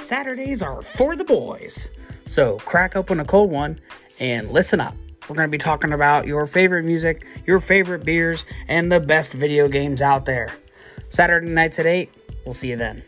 Saturdays are for the boys. So crack open a cold one and listen up. We're going to be talking about your favorite music, your favorite beers, and the best video games out there. Saturday nights at 8. We'll see you then.